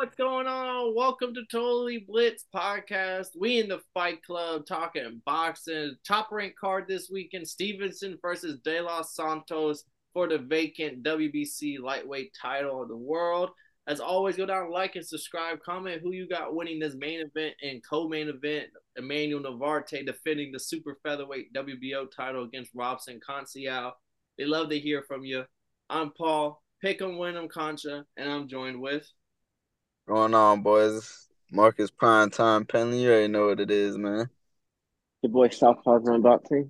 What's going on? Welcome to Totally Blitz podcast. We in the Fight Club talking boxing. Top ranked card this weekend: Stevenson versus De Los Santos for the vacant WBC lightweight title of the world. As always, go down, like and subscribe. Comment who you got winning this main event and co-main event. Emmanuel Navarrete defending the super featherweight WBO title against Robson Conceicao. They love to hear from you. I'm Paul. Pick 'em, win 'em, Concha, and I'm joined with. Going on, boys? Marcus Prime Time Penley. You already know what it is, man. Your boy Southpaw Run Boxing.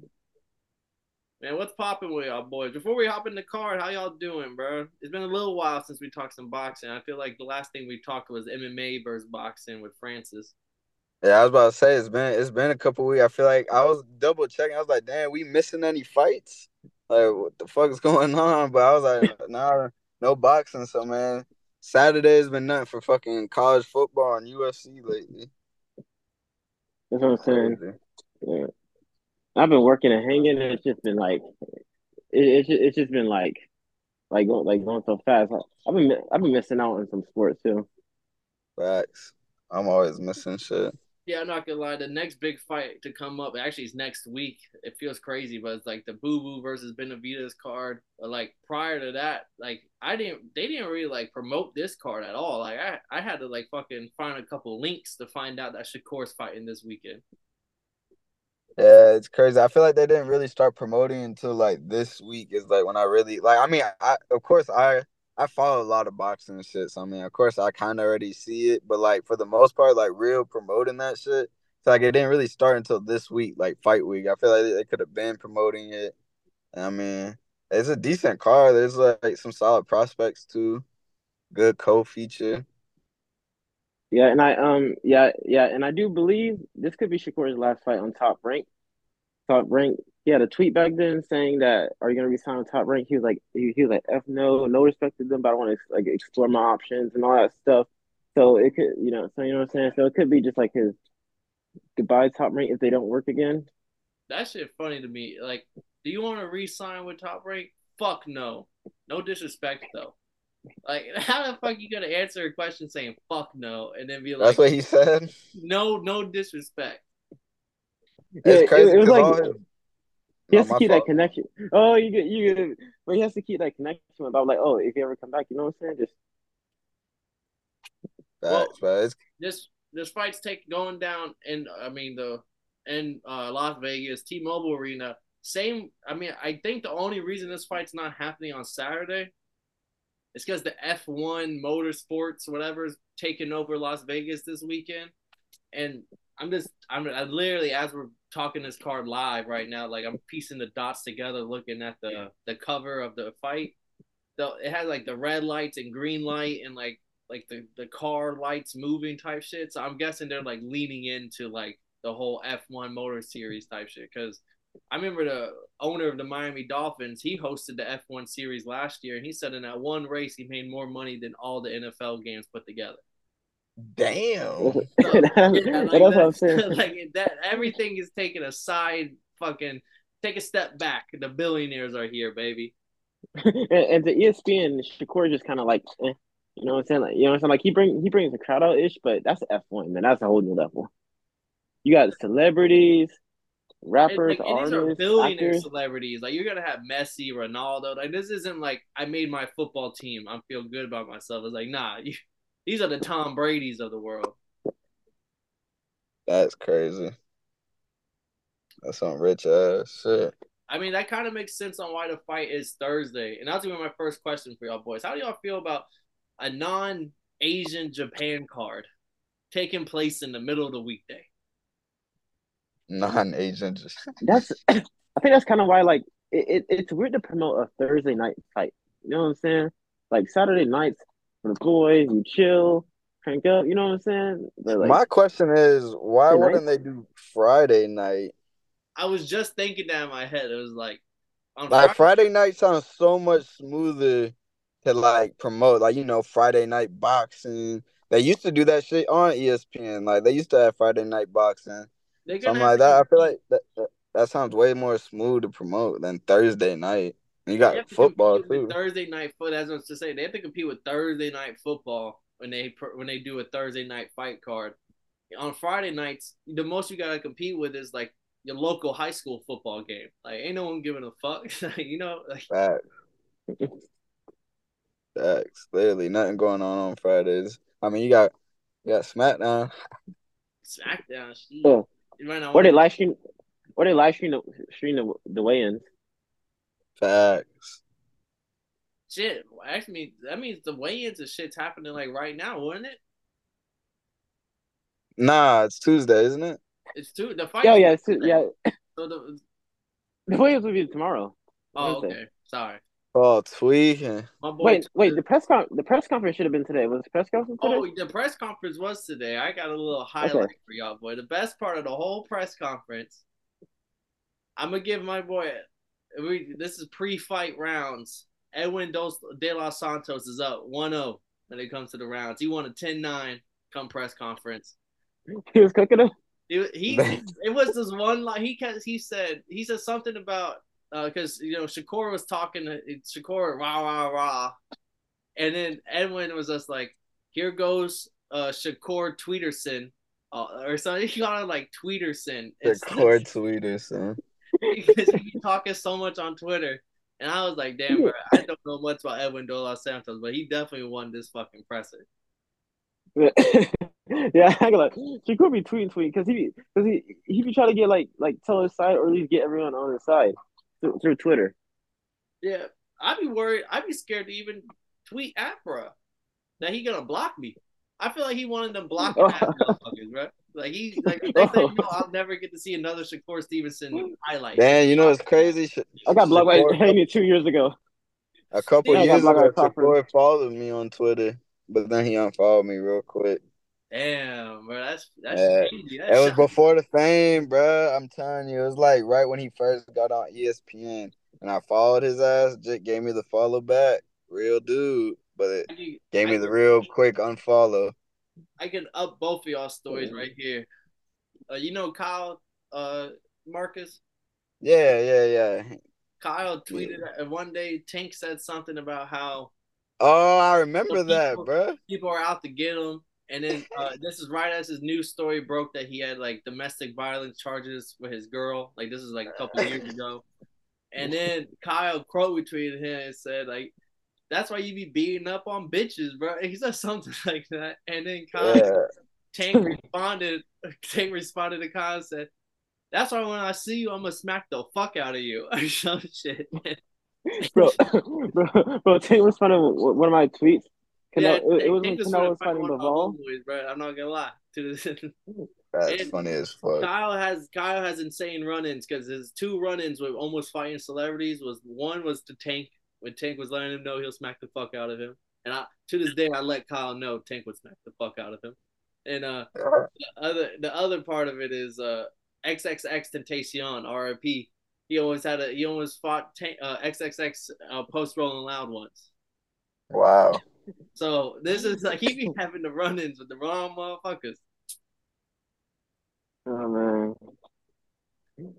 Man, what's popping with y'all boys? Before we hop in the card, how y'all doing, bro? It's been a little while since we talked some boxing. I feel like the last thing we talked was MMA versus boxing with Francis. Yeah, I was about to say it's been it's been a couple weeks. I feel like I was double checking. I was like, damn, we missing any fights? Like, what the fuck is going on? But I was like, nah, no boxing. So man, Saturday has been nothing for fucking college football and UFC lately. That's what I'm saying. Yeah. I've been working and hanging, and it's just been like, it, it's just, it's just been like, like going like going so fast. I've been I've been missing out on some sports too. Facts. I'm always missing shit. Yeah, I'm not gonna lie. The next big fight to come up, actually, it's next week. It feels crazy, but it's like the Boo Boo versus Benavidez card. But like prior to that, like I didn't, they didn't really like promote this card at all. Like I, I had to like fucking find a couple links to find out that Shakur's fighting this weekend. Yeah, it's crazy. I feel like they didn't really start promoting until like this week is like when I really like I mean I of course I I follow a lot of boxing and shit. So I mean of course I kinda already see it, but like for the most part, like real promoting that shit, it's like it didn't really start until this week, like fight week. I feel like they could have been promoting it. I mean, it's a decent card. There's like some solid prospects too. Good co feature. Yeah, and I um yeah yeah, and I do believe this could be Shakur's last fight on Top Rank. Top Rank. He had a tweet back then saying that Are you gonna resign on Top Rank? He was like he, he was like F no, no respect to them, but I want to like explore my options and all that stuff. So it could you know so you know what I'm saying. So it could be just like his goodbye Top Rank if they don't work again. That shit funny to me. Like, do you want to re-sign with Top Rank? Fuck no. No disrespect though. Like, how the fuck you gonna answer a question saying "fuck no" and then be like, "That's what he said." No, no disrespect. It's crazy. It, it was like all... he has to keep fault. that connection. Oh, you get you get, but he has to keep that connection about like, oh, if you ever come back, you know what I'm saying? Just Facts, well, facts. This this fight's take going down, and I mean the in uh, Las Vegas T-Mobile Arena. Same. I mean, I think the only reason this fight's not happening on Saturday is because the F1 Motorsports, whatever, is taking over Las Vegas this weekend. And I'm just, I'm I literally, as we're talking this card live right now, like I'm piecing the dots together, looking at the the cover of the fight. So it has like the red lights and green light and like like the the car lights moving type shit. So I'm guessing they're like leaning into like the whole F1 Motor Series type shit because I remember the owner of the Miami Dolphins. He hosted the F1 series last year, and he said in that one race he made more money than all the NFL games put together. Damn. So, yeah, like That's what I'm saying. Like that, everything is taking a side. Fucking take a step back. The billionaires are here, baby. and, and the ESPN, Shakur just kind of like, eh, you know what I'm saying? Like, you know what I'm saying? Like he bring he brings the crowd out ish, but that's F1 man. That's a whole new level. You got celebrities rappers, like, artists, these are billionaire actors. celebrities. Like you're gonna have Messi, Ronaldo. Like this isn't like I made my football team. I feel good about myself. It's like nah, you, these are the Tom Brady's of the world. That's crazy. That's some rich ass shit. I mean, that kind of makes sense on why the fight is Thursday. And that's gonna be my first question for y'all boys. How do y'all feel about a non-Asian Japan card taking place in the middle of the weekday? non-Asian. that's I think that's kind of why like it, it, it's weird to promote a Thursday night fight. You know what I'm saying? Like Saturday nights for the boys, you chill, crank up. You know what I'm saying? Like, My question is, why wouldn't night? they do Friday night? I was just thinking that in my head. It was like, like Friday, Friday night sounds so much smoother to like promote. Like you know, Friday night boxing. They used to do that shit on ESPN. Like they used to have Friday night boxing. Something like that. I feel like that, that, that sounds way more smooth to promote than Thursday night. And you got football too. Thursday night foot, as I was to say, they have to compete with Thursday night football when they when they do a Thursday night fight card. On Friday nights, the most you gotta compete with is like your local high school football game. Like ain't no one giving a fuck. you know, like Facts. Facts. Clearly, nothing going on on Fridays. I mean, you got you got SmackDown. SmackDown. Shit. Yeah. You might not Or they wanna- live stream, or they live stream the, stream the, the weigh-ins. Facts. shit. Actually, that means the weigh-ins and shit's happening like right now, wouldn't it? Nah, it's Tuesday, isn't it? It's two. The fight. Yeah, yeah, it's, yeah. So the, The weigh-ins will be tomorrow. oh, Wednesday. okay. Sorry. Oh, tweaking. My boy. Wait, wait. The press con the press conference should have been today. Was the press conference today? Oh, the press conference was today. I got a little highlight for y'all, boy. The best part of the whole press conference. I'm gonna give my boy. We, this is pre-fight rounds. Edwin Dos, De Los Santos is up 1-0 when it comes to the rounds. He won a 10-9 come press conference. He was cooking them. He, he it was this one line he he said he said something about because you know Shakur was talking to Shakur rah rah rah, and then Edwin was just like, "Here goes uh Shakur Tweederson." Uh, or something he got it like Tweederson. The It's- cord tweeter, son. Because he talking so much on Twitter. And I was like, damn, bro, I don't know much about Edwin Los Santos, but he definitely won this fucking presser. yeah, I like she could be tweeting tweet because he because he he be trying to get like like tell his side or at least get everyone on his side through, through Twitter. Yeah, I'd be worried. I'd be scared to even tweet at bro that he gonna block me. I feel like he wanted them blocking oh. ass motherfuckers, bro. Like he like next thing you know, I'll never get to see another Shakur Stevenson highlight. Damn, you know it's crazy? I got blocked by Shakur- Haney two years ago. A couple Yeah, years ago, by Shakur followed me on Twitter, but then he unfollowed me real quick. Damn, bro, that's that's Yeah. crazy. It That's was before the fame, bro. I'm telling you, it was like right when he first got on ESPN, and I followed his ass. Jake gave me the follow back, real dude, but it I can- gave me the can- real quick unfollow. I can up both of y'all stories right here. Uh, you know Kyle uh Marcus? Yeah, yeah, yeah. Kyle tweeted uh, one day Tank said something about how Oh, I remember So that, people- bro. people are out to get him. And then uh, this is right as his news story broke that he had like domestic violence charges with his girl. Like this is like a couple years ago. And then Kyle Crow retweeted him and said like, "That's why you be beating up on bitches, bro." And he said something like that. And then Kyle Yeah, Tank responded. Tank responded to Kyle and said, "That's why when I see you, I'm gonna smack the fuck out of you or some shit." bro, bro, bro. Tank was funny one of my tweets. yeah, Cano- it, it was Tank when was Canelo was fighting one of Bivol. homeboys, bro. I'm not gonna lie. To this, that's And- funny as fuck. Kyle has Kyle has insane run-ins because his two run-ins with almost fighting celebrities was one was to Tank when Tank was letting him know he'll smack the fuck out of him, and I to this day I let Kyle know Tank would smack the fuck out of him, and uh the other the other part of it is uh XXX Tentacion RIP. He always had a he almost fought Tank, uh, XXX uh, post Rolling Loud once. Wow. So this is like he be having the run-ins with the wrong motherfuckers. Oh man,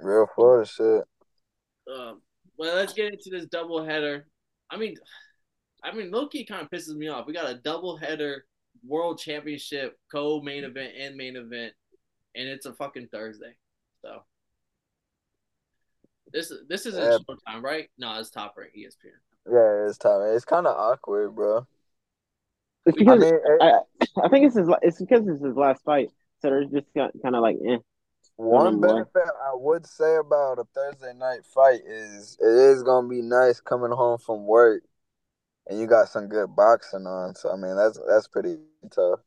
Real Florida shit. Um, well, let's get into this double header. I mean, I mean, Loki kind of pisses me off. We got a double header world championship co-main event and main event, and it's a fucking Thursday. So this this isn't Yeah. Showtime, right? No, it's Top Rank E ESPN. Yeah, it's time. It's kind of awkward, bro. it's I because mean, it- I, I think it's his. It's because it's his last fight, so there's just kind of like, eh. One benefit I would say about a Thursday night fight is it is gonna be nice coming home from work, and you got some good boxing on. So I mean, that's that's pretty tough.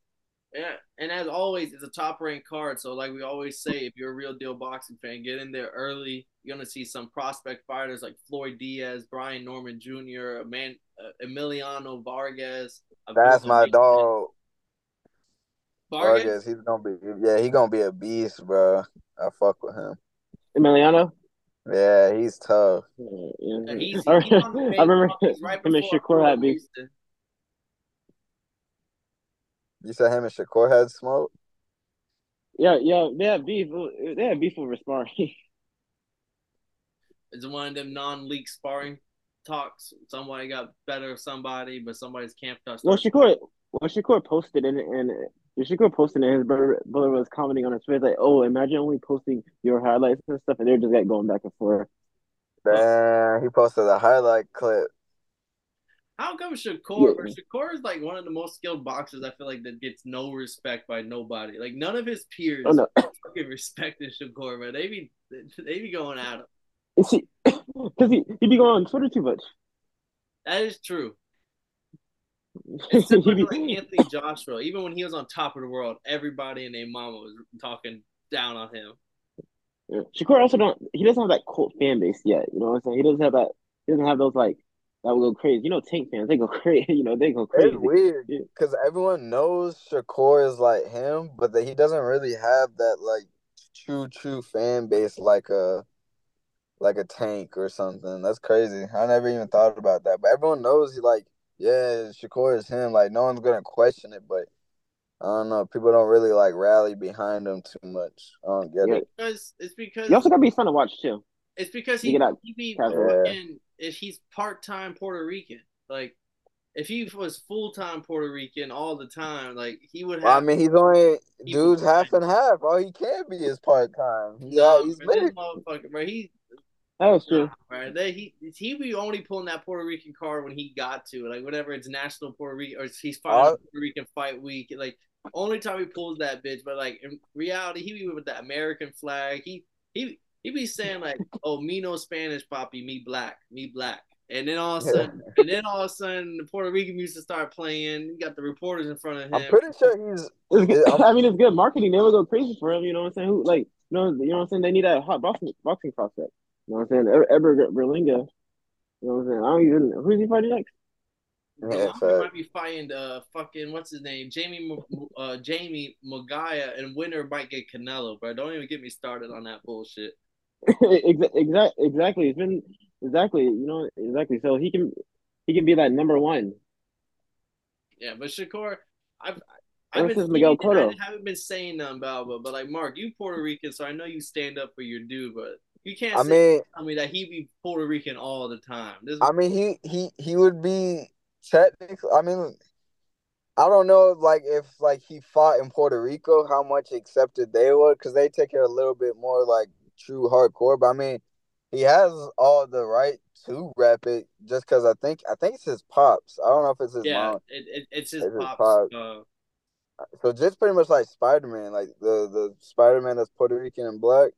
Yeah, and as always, it's a top ranked card. So, like we always say, if you're a real deal boxing fan, get in there early. You're gonna see some prospect fighters like Floyd Diaz, Brian Norman Jr., man, uh, Emiliano Vargas. That's my dog. Vargas. Vargas, he's gonna be yeah, he gonna be a beast, bro. I fuck with him. Emiliano. Yeah, he's tough. Yeah, Yeah, yeah. he's, I he's on the main remember right him and Shakur had beef. You said him and Shakur had smoke. Yeah, yeah, they had beef. They had beef over sparring. It's one of them non-leak sparring talks. Somebody got better of somebody, but somebody's camp touch. Well, Shakur, well, Shakur posted and and Shakur posted and his brother, brother was commenting on his face like, "Oh, imagine only posting your highlights and stuff," and they're just like going back and forth. Man, he posted a highlight clip. How come Shakur? Yeah. Shakur is like one of the most skilled boxers. I feel like that gets no respect by nobody. Like none of his peers Oh no, fucking respecting Shakur, man. They be they be going at him. Is he? Because he he be going on Twitter too much. That is true. It's He similar be- to like Anthony Joshua. Even when he was on top of the world, everybody and their mama was talking down on him. Yeah. Shakur also don't. He doesn't have that cult fan base yet. You know what I'm saying? He doesn't have that. He doesn't have those like that will go crazy. You know, Tank fans they go crazy. You know, they go crazy. It's weird Yeah. because everyone knows Shakur is like him, but that he doesn't really have that like true true fan base like a like a tank or something. That's crazy. I never even thought about that. But everyone knows he like yeah, Shakur is him. Like no one's gonna question it, but I don't know. People don't really like rally behind him too much. I don't get Yeah. it. Because it's because You also gotta be fun to watch too. it's because he out- he be casual. fucking if he's part time Puerto Rican. Like if he was full time Puerto Rican all the time, like he would have. Well, I mean, he's only People dude's half and half. All he can be is part time. no, Yeah, he's bro, this big. motherfucker, bro. He That was true. Right. They, he he be only pulling that Puerto Rican card when he got to like whenever it's national Puerto Rican or he's fighting Uh, Puerto Rican fight week. Like only time he pulls that bitch. But like in reality, he be with the American flag. He he he be saying like, "Oh, me no Spanish, poppy, me black, me black." And then all of a sudden, and then all of a sudden, the Puerto Rican music start playing. You got the reporters in front of him. I'm pretty sure he's It's good. Yeah, I'm- I mean, it's good marketing. They would go crazy for him. You know what I'm saying? Who like you know you know what I'm saying? They need that hot boxing boxing prospect. You know what I'm saying? Eber Eber Berlanga. You know what I'm saying? I don't even who's he fighting next? Yeah, he might be fighting uh fucking what's his name Jamie uh Jamie Munguia and winner might get Canelo, bro. Don't even get me started on that bullshit. exactly, exactly. It's been exactly. You know exactly. So he can he can be that number one. Yeah, but Shakur, I've I've been Miguel Cotto. I haven't been saying nothing about but but like Mark, you Puerto Rican, so I know you stand up for your dude, but you can't I say, mean, tell me that he be Puerto Rican all the time. This I mean, he he he would be technically. I mean, I don't know, like if like he fought in Puerto Rico, how much accepted they were, because they take it a little bit more like true hardcore. But I mean, he has all the right to rep it, just because I think I think it's his pops. I don't know if it's his yeah, mom. it, it, it's his It's his pops. pops. Uh, So just pretty much like Spider Man, like the the Spider Man that's Puerto Rican and black.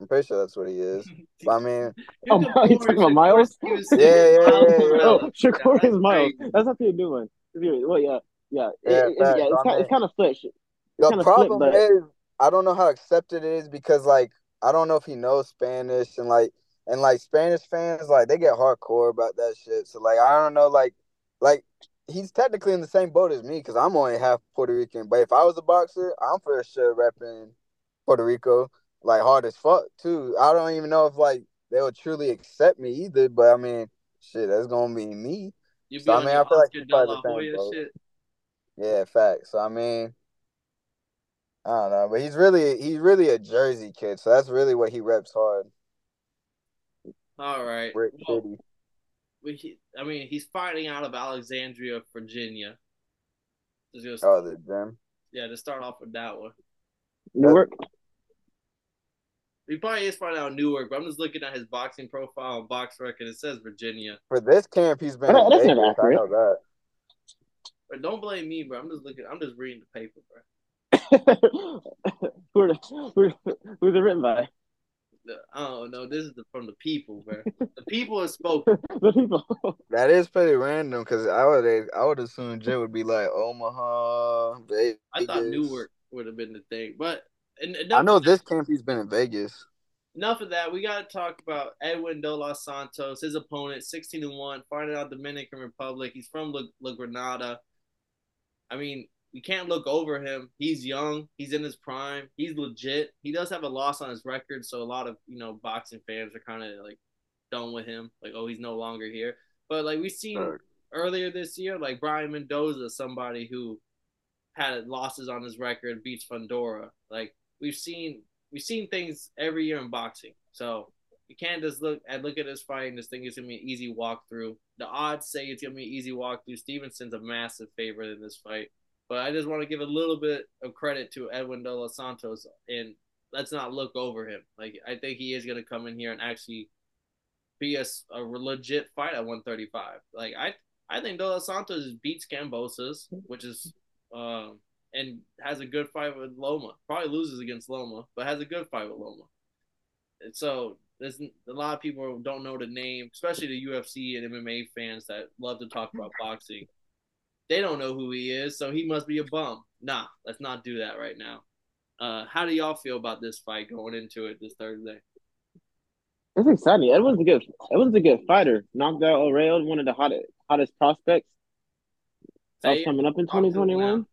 I'm pretty sure that's what he is. But I mean, oh, you Oh, compare you talking about Miles? Yeah, yeah, yeah, yeah. Oh, Morales. Shakur that's is Miles. crazy. That's not the new one. Well, yeah, yeah, It- Yeah, it- it's, yeah. It's kind, it's kind of flipped. It's The kind of problem flipped, but is, I don't know how accepted it is because, like, I don't know if he knows Spanish and like, and like Spanish fans, like, they get hardcore about that shit. So, like, I don't know, like, like he's technically in the same boat as me because I'm only half Puerto Rican. But if I was a boxer, I'm for sure repping Puerto Rico like hard as fuck too. I don't even know if like they would truly accept me either. But I mean, shit, that's gonna be me. You be So, I mean, I feel like Oscar probably the same shit. Yeah, facts. So I mean, I don't know, but he's really he's really a Jersey kid, so that's really what he reps hard. All right. Brick Well, City. we, I mean, he's fighting out of Alexandria, Virginia. Just gonna, Oh, the gym. yeah, to start off with that one. Newark. He probably is fighting out of Newark, but I'm just looking at his boxing profile and box record. It says Virginia. For this camp, he's been That- in that's not Vegas. I accurate. know that. But don't blame me, bro. I'm just looking. I'm just reading the paper, bro. who are who who's it written by? The- I don't know. This is the, from the people, bro. The people have spoken. The people. That is pretty random because I would I would assume gym would be like Omaha, Vegas. I thought Newark would have been the thing, but and I know this camp he's been in Vegas. enough of that. We got to talk about Edwin De Los Santos, his opponent, 16 and one, fighting out Dominican Republic. He's from La, La Granada. I mean, you can't look over him. He's young. He's in his prime. He's legit. He does have a loss on his record, so a lot of you know boxing fans are kind of like done with him. Like, oh, he's no longer here. But like we've seen earlier this year, like Brian Mendoza, somebody who had losses on his record, beats Fundora. Like we've seen, we've seen things every year in boxing. So you can't just look and look at this fight and just think it's gonna be an easy walkthrough. The odds say it's gonna be an easy walkthrough. Stevenson's a massive favorite in this fight, but I just want to give a little bit of credit to Edwin De Los Santos and let's not look over him. Like I think he is gonna come in here and actually be a, a legit fight at 135. Like I I think De Los Santos beats Kambosos, which is um and has a good fight with Loma. Probably loses against Loma, but has a good fight with Loma. And so there's a lot of people don't know the name, especially the UFC and MMA fans that love to talk about boxing. They don't know who he is, so he must be a bum. Nah, let's not do that right now. Uh, how do y'all feel about this fight going into it this Thursday? It's exciting. Edwin's a good. Edwin's a good fighter. Knocked out O'Reilly, one of the hottest hottest prospects. That's coming up in twenty twenty one.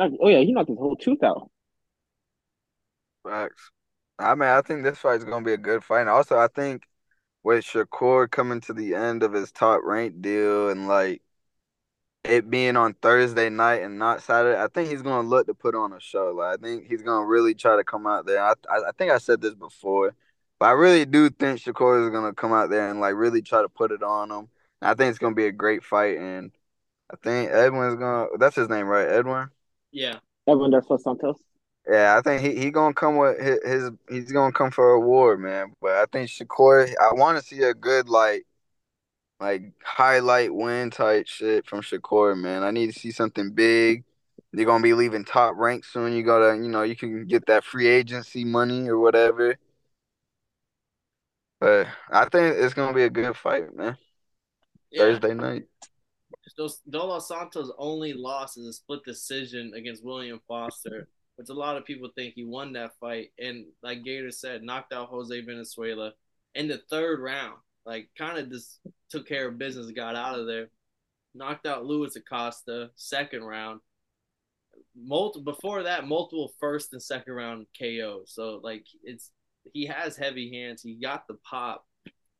Oh yeah, he knocked his whole tooth out. Facts. I mean, I think this fight is gonna be a good fight. And also, I think with Shakur coming to the end of his top rank deal and like it being on Thursday night and not Saturday, I think he's gonna look to put on a show. Like I think he's gonna really try to come out there. I I, think I said this before, but I really do think Shakur is gonna come out there and like really try to put it on him. I think it's gonna be a great fight, and I think Edwin's gonna. That's his name, right? Edwin. Yeah. Edwin Dos Santos. Yeah, I think he, he gonna come with his, his he's gonna come for a award, man. But I think Shakur, I want to see a good like like highlight win type shit from Shakur, man. I need to see something big. You're gonna be leaving top rank soon. You gotta, you know, you can get that free agency money or whatever. But I think it's gonna be a good fight, man. Yeah. Thursday night. Dos Santos' only loss is a split decision against William Foster which a lot of people think he won that fight. And like Gator said, knocked out Jose Valenzuela in the third round. Like kind of just took care of business, got out of there. Knocked out Luis Acosta second round. Multi- before that, multiple first and second round KO. So like it's he has heavy hands. He got the pop,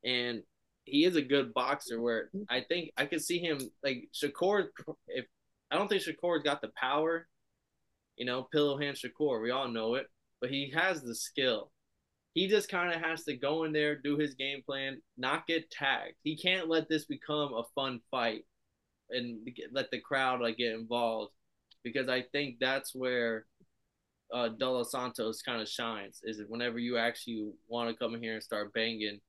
and he is a good boxer. Where I think I could see him like Shakur. If I don't think Shakur's got the power you know, pillow hand Shakur. We all know it, but he has the skill. He just kind of has to go in there, do his game plan, not get tagged. He can't let this become a fun fight and let the crowd like get involved because I think that's where uh, De Santos kind of shines. Is it whenever you actually want to come in here and start banging,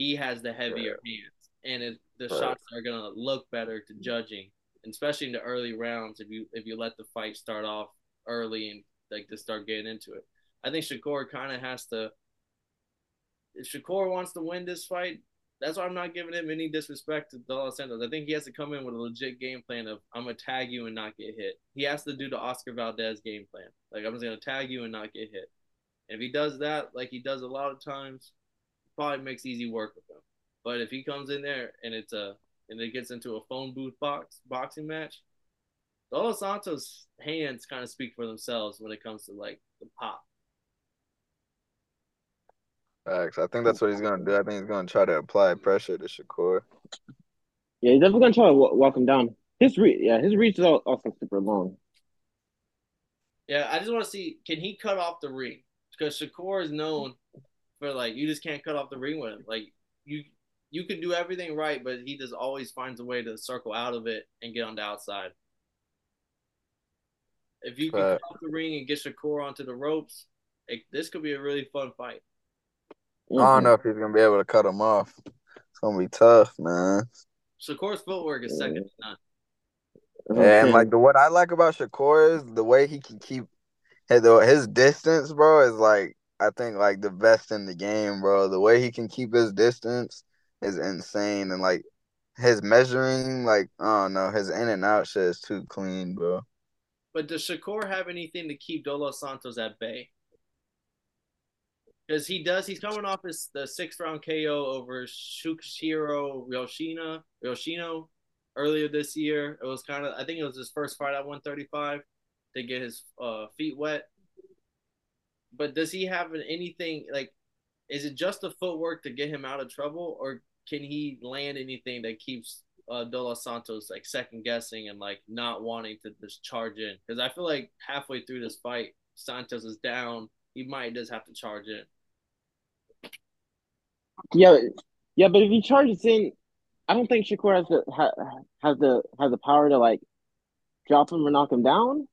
he has the heavier hands, and it, the right. shots are gonna look better to judging, especially in the early rounds. If you if you let the fight start off early and like to start getting into it. I think Shakur kind of has to. If Shakur wants to win this fight, that's why I'm not giving him any disrespect to De Los Santos. I think he has to come in with a legit game plan of I'm gonna tag you and not get hit. He has to do the Oscar Valdez game plan. Like I'm just gonna tag you and not get hit. And if he does that, like he does a lot of times, probably makes easy work with him. But if he comes in there and it's a and it gets into a phone booth box boxing match, Dos Santos' hands kind of speak for themselves when it comes to like the pop. Facts. I think that's what he's gonna do. I think he's gonna try to apply pressure to Shakur. Yeah, he's definitely gonna try to w- walk him down. His reach, yeah, his reach is also super long. Yeah, I just want to see can he cut off the ring because Shakur is known for like you just can't cut off the ring with him. Like you, you can do everything right, but he just always finds a way to circle out of it and get on the outside. If you can cut the ring and get Shakur onto the ropes, it, this could be a really fun fight. I don't know if he's gonna be able to cut him off. It's gonna be tough, man. Shakur's footwork is second to none. Yeah, and like the what I like about Shakur is the way he can keep his, his distance, bro, is like I think like the best in the game, bro. The way he can keep his distance is insane, and like his measuring, like I don't know, his in and out shit is too clean, bro. But does Shakur have anything to keep De Los Santos at bay? Because he does. He's coming off his the sixth round KO over Shuichiro Yoshina Yoshino earlier this year. It was kind of I think it was his first fight at 135 to get his uh, feet wet. But does he have anything like? Is it just the footwork to get him out of trouble, or can he land anything that keeps uh, De Santos like second guessing and like not wanting to just charge in because I feel like halfway through this fight, Santos is down. He might just have to charge in. Yeah, yeah, but if he charges in, I don't think Shakur has the ha, has the has the power to like drop him or knock him down.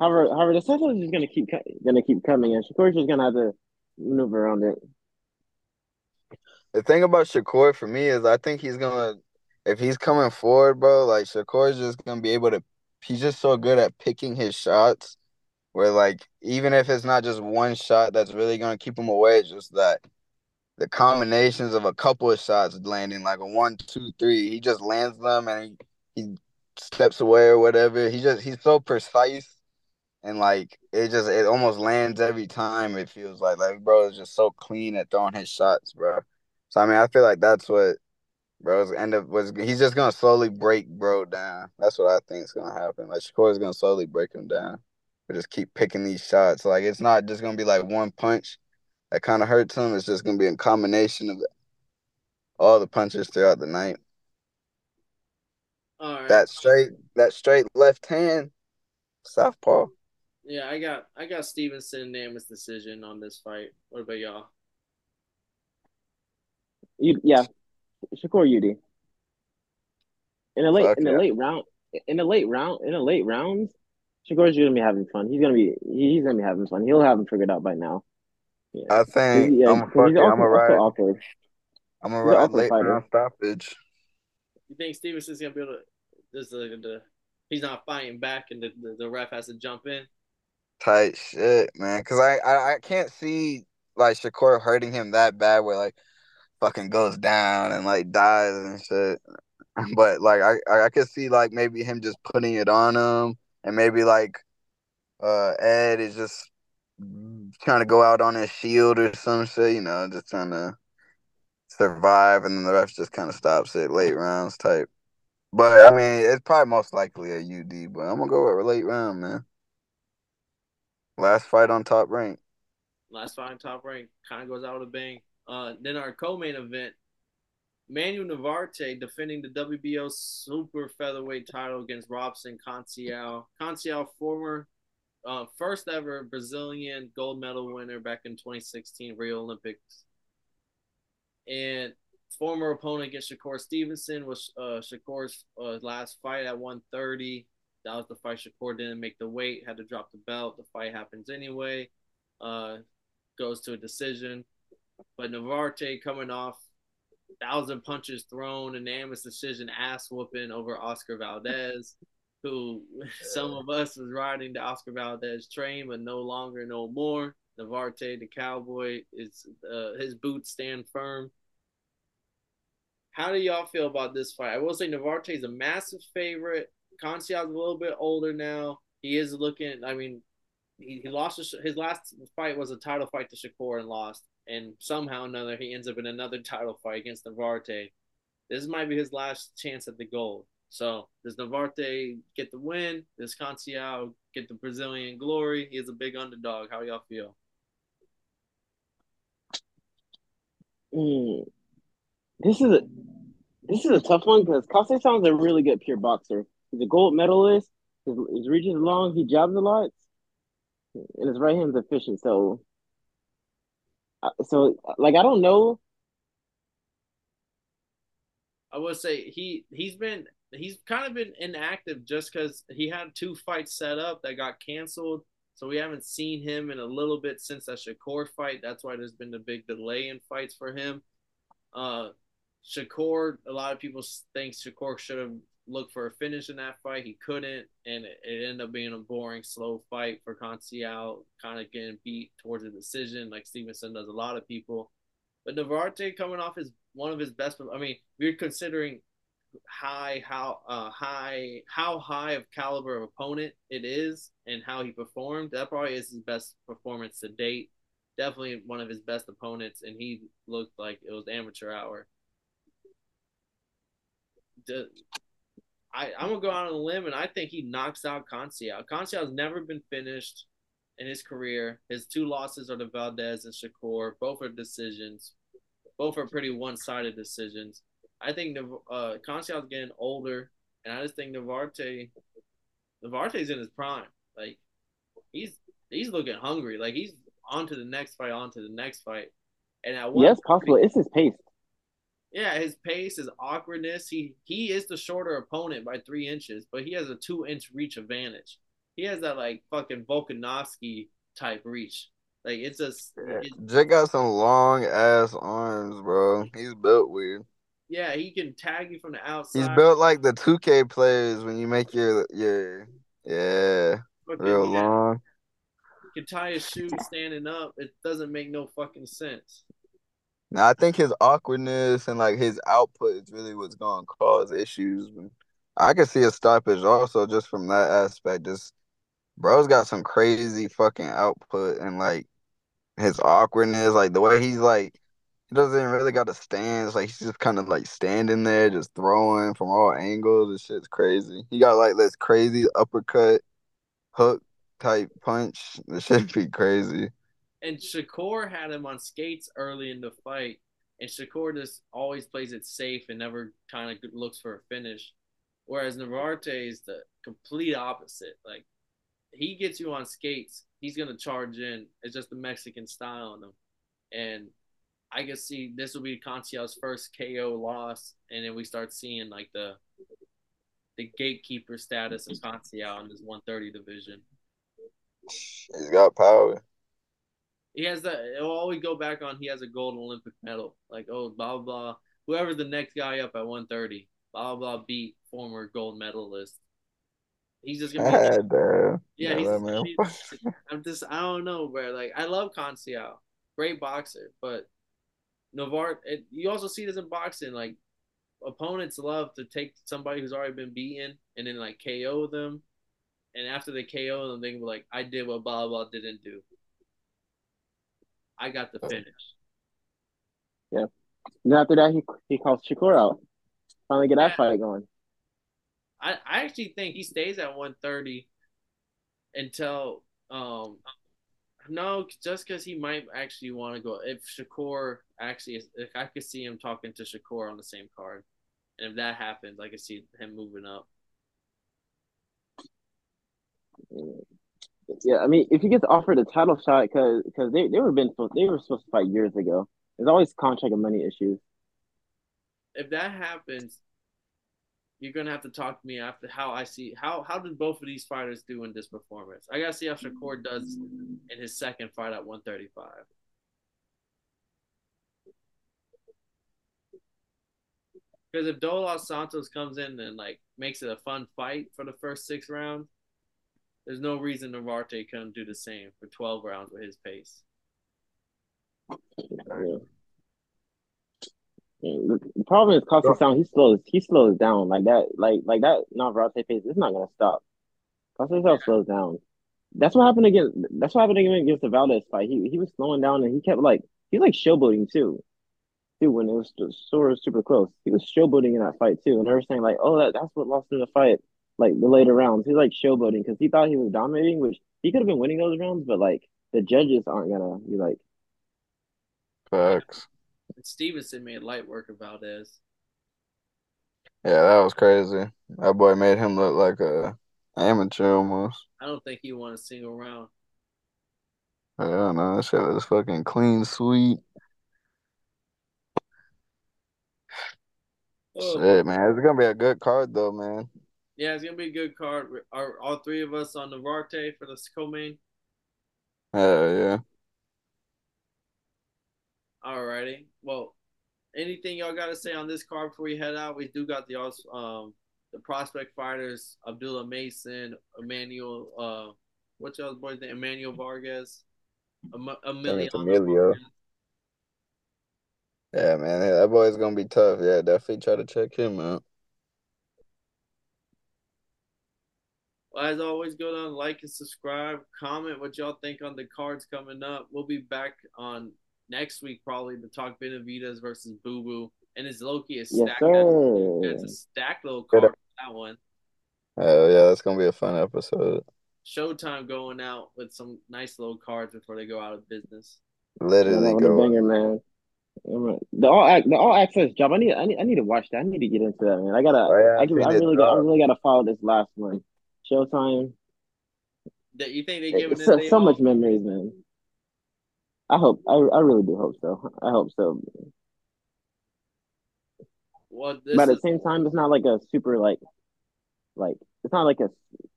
However, however, the Sentinel is just gonna keep gonna keep coming, and Shakur's just gonna have to maneuver around it. The thing about Shakur for me is I think he's gonna if he's coming forward, bro, like Shakur's just gonna be able to he's just so good at picking his shots where like even if it's not just one shot that's really gonna keep him away, it's just that the combinations of a couple of shots landing like a one, two, three, he just lands them and he, he steps away or whatever. He just he's so precise and like it just it almost lands every time. It feels like like bro is just so clean at throwing his shots, bro. So I mean, I feel like that's what bro's end up was. He's just gonna slowly break bro down. That's what I think is gonna happen. Like Shakur is gonna slowly break him down. But just keep picking these shots. Like it's not just gonna be like one punch that kind of hurts him. It's just gonna be a combination of all the punches throughout the night. All right. That straight, that straight left hand, southpaw. Yeah, I got I got Stevenson unanimous decision on this fight. What about y'all? You, yeah, Shakur UD. In the late Fuck in the yeah. late round in the late round in the late rounds, Shakur's gonna be having fun. He's gonna be he's gonna be having fun. He'll have him figured out by now. Yeah. I think yeah, I'm a 'cause fuck he's it. also, I'm a also ride. awkward. I'm a ride late fighter. round stoppage. You think Stevenson's gonna be able to? This the, the he's not fighting back, and the, the, the ref has to jump in. Tight shit, man. Cause I, I I can't see like Shakur hurting him that bad where like fucking goes down and like dies and shit. But like I I could see like maybe him just putting it on him and maybe like uh Ed is just trying to go out on his shield or some shit, you know, just trying to survive and then the ref just kind of stops it late rounds type. But I mean, it's probably most likely a UD, but I'm gonna go with late round, man. Last fight on top rank. Last fight on top rank kind of goes out with a bang. Uh, then our co-main event, Manuel Navarrete defending the WBO super featherweight title against Robson Conceicao. Conceicao, former uh, first ever Brazilian gold medal winner back in 2016 Rio Olympics, and former opponent against Shakur Stevenson was uh, Shakur's uh, last fight at 130. That was the fight Shakur didn't make the weight, had to drop the belt. The fight happens anyway. Uh, goes to a decision. But Navarrete coming off thousand punches thrown, unanimous decision, ass whooping over Oscar Valdez, who some of us was riding the Oscar Valdez train, but no longer, no more. Navarrete, the cowboy, is uh, his boots stand firm. How do y'all feel about this fight? I will say Navarrete is a massive favorite. Conceicao's a little bit older now. He is looking. I mean, he, he lost his, his last fight was a title fight to Shakur and lost, and somehow another he ends up in another title fight against Navarrete. This might be his last chance at the gold. So does Navarrete get the win? Does Conceicao get the Brazilian glory? He is a big underdog. How y'all feel? Mm. This is a this is a tough one because Costa a really good pure boxer. He's a gold medalist. His, his reach is long. He jabs a lot, and his right hand's efficient. So, so like I don't know. I would say he he's been he's kind of been inactive just because he had two fights set up that got canceled. So we haven't seen him in a little bit since that Shakur fight. That's why there's been a big delay in fights for him. Uh, Shakur, a lot of people think Shakur should have looked for a finish in that fight. He couldn't, and it, it ended up being a boring, slow fight for Conceicao, kind of getting beat towards a decision, like Stevenson does a lot of people. But Navarrete coming off is one of his best. I mean, we're considering high how uh high how high of caliber of opponent it is and how he performed that probably is his best performance to date definitely one of his best opponents and he looked like it was amateur hour I, I'm gonna go out on a limb and I think he knocks out Conceicao. Conceicao's never been finished in his career. His two losses are to Valdez and Shakur. Both are decisions. Both are pretty one-sided decisions. I think uh, Conceicao's getting older, and I just think Navarrete, Navarrete's in his prime. Like he's he's looking hungry. Like he's on to the next fight, on to the next fight. And at one Yes, possible. It's his pace. Yeah, his pace, his awkwardness. He he is the shorter opponent by three inches, but he has a two inch reach advantage. He has that like fucking Volkanovski type reach. Like it's just it's, Jake got some long ass arms, bro. He's built weird. yeah, he can tag you from the outside. He's built like the 2K players when you make your your yeah fucking, real yeah, long. He can tie his shoes standing up. It doesn't make no fucking sense. Now I think his awkwardness and like his output is really what's gonna cause issues. I can see a stoppage also just from that aspect. Just bro's got some crazy fucking output and like his awkwardness, like the way he's like he doesn't really got to stand. It's like he's just kind of like standing there, just throwing from all angles. This shit's crazy. He got like this crazy uppercut, hook type punch. This shit be crazy. And Shakur had him on skates early in the fight, and Shakur just always plays it safe and never kind of looks for a finish. Whereas Navarrete is the complete opposite. Like he gets you on skates, he's gonna charge in. It's just the Mexican style on him, and I can see this will be Conceicao's first KO loss, and then we start seeing like the the gatekeeper status of Conceicao in this 130 division. He's got power. He has that. It'll always go back on. He has a gold Olympic medal. Like oh blah blah blah. Whoever's the next guy up at 130, blah blah beat former gold medalist. He's just gonna. Be, damn. yeah, he's. Just, man. he's- I'm just. I don't know, bro. Like I love Conceicao, great boxer, but Navarre. It, you also see this in boxing. Like opponents love to take somebody who's already been beaten and then like KO them, and after they KO them, they can be like, "I did what blah blah didn't do. I got the finish." Yeah. And after that, he he calls Shakur out. Finally get that Yeah. fight going. I, I actually think he stays at 130 until um no just because he might actually want to go if Shakur actually is, if I could see him talking to Shakur on the same card and if that happens I could see him moving up Yeah, I mean, if he gets offered a title shot, because because they, they were been they were supposed to fight years ago. There's always contract and money issues. if that happens you're gonna have to talk to me after how I see how how did both of these fighters do in this performance I gotta see how Shakur does in his second fight at 135 Because if Dolos Santos comes in and like makes it a fun fight for the first six rounds, there's no reason Navarte couldn't do the same for 12 rounds with his pace. Yeah. Yeah, The problem is Costa Sound. He slows. He slows down like that. Like like that. Navarrete pace. It's not gonna stop. Costa Sound slows down. That's what happened against. That's what happened against the Valdez fight. He he was slowing down and he kept like he's like showboating too. Too when it was super super close. He was showboating in that fight too, and they were saying like, oh, that, that's what lost in the fight. Like the later rounds, he's like showboating because he thought he was dominating, which he could have been winning those rounds, but like the judges aren't gonna be like, Facts. Stevenson made light work of Valdez. Yeah, that was crazy. That boy made him look like a amateur almost. I don't think he won a single round. I don't know. That shit was fucking clean sweet. Oh, Shit, man. It's gonna be a good card though, man. Yeah, it's gonna be a good card. Are all three of us on Navarte for the co-main? Hell yeah. Alrighty. Well, anything y'all got to say on this card before we head out? We do got the um the prospect fighters Abdullah Mason, Emmanuel. Uh, what's y'all's boy's name? Emmanuel Vargas. Em- Emiliano Emilio. Yeah, man. That boy's gonna be tough. Yeah, definitely try to check him out. As always, go down, like and subscribe. Comment what y'all think on the cards coming up. We'll be back on next week probably to talk Benavidez versus Boo Boo. And it's Loki is yes stacked. sir. That's a stacked little card for that one. Hell yeah, that's gonna be a fun episode. Showtime going out with some nice little cards before they go out of business. Literally Another go. banger, man. Alright. The all ac- the all access job. I need I need I need to watch that. I need to get into that, man. I gotta. Oh, yeah, I, I've I really got. I really gotta follow this last one. Showtime. That you think they giving it so, so much memories, man. I hope. I I really do hope so. I hope so. Well, But at the is, same time, it's not like a super like, like it's not like a.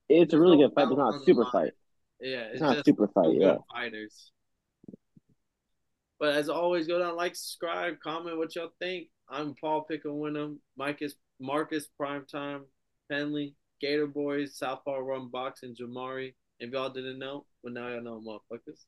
It's a really no good fight, but it's not a super fight. Yeah, It's it's not a super fight. Yeah. fighters. But as always, go down, like, subscribe, comment what y'all think. I'm Paul Pickawinham, Mike is Marcus Primetime, Penley, Gator Boys, Southpaw Run Boxing, Jamari. If y'all didn't know, well now y'all know, motherfuckers.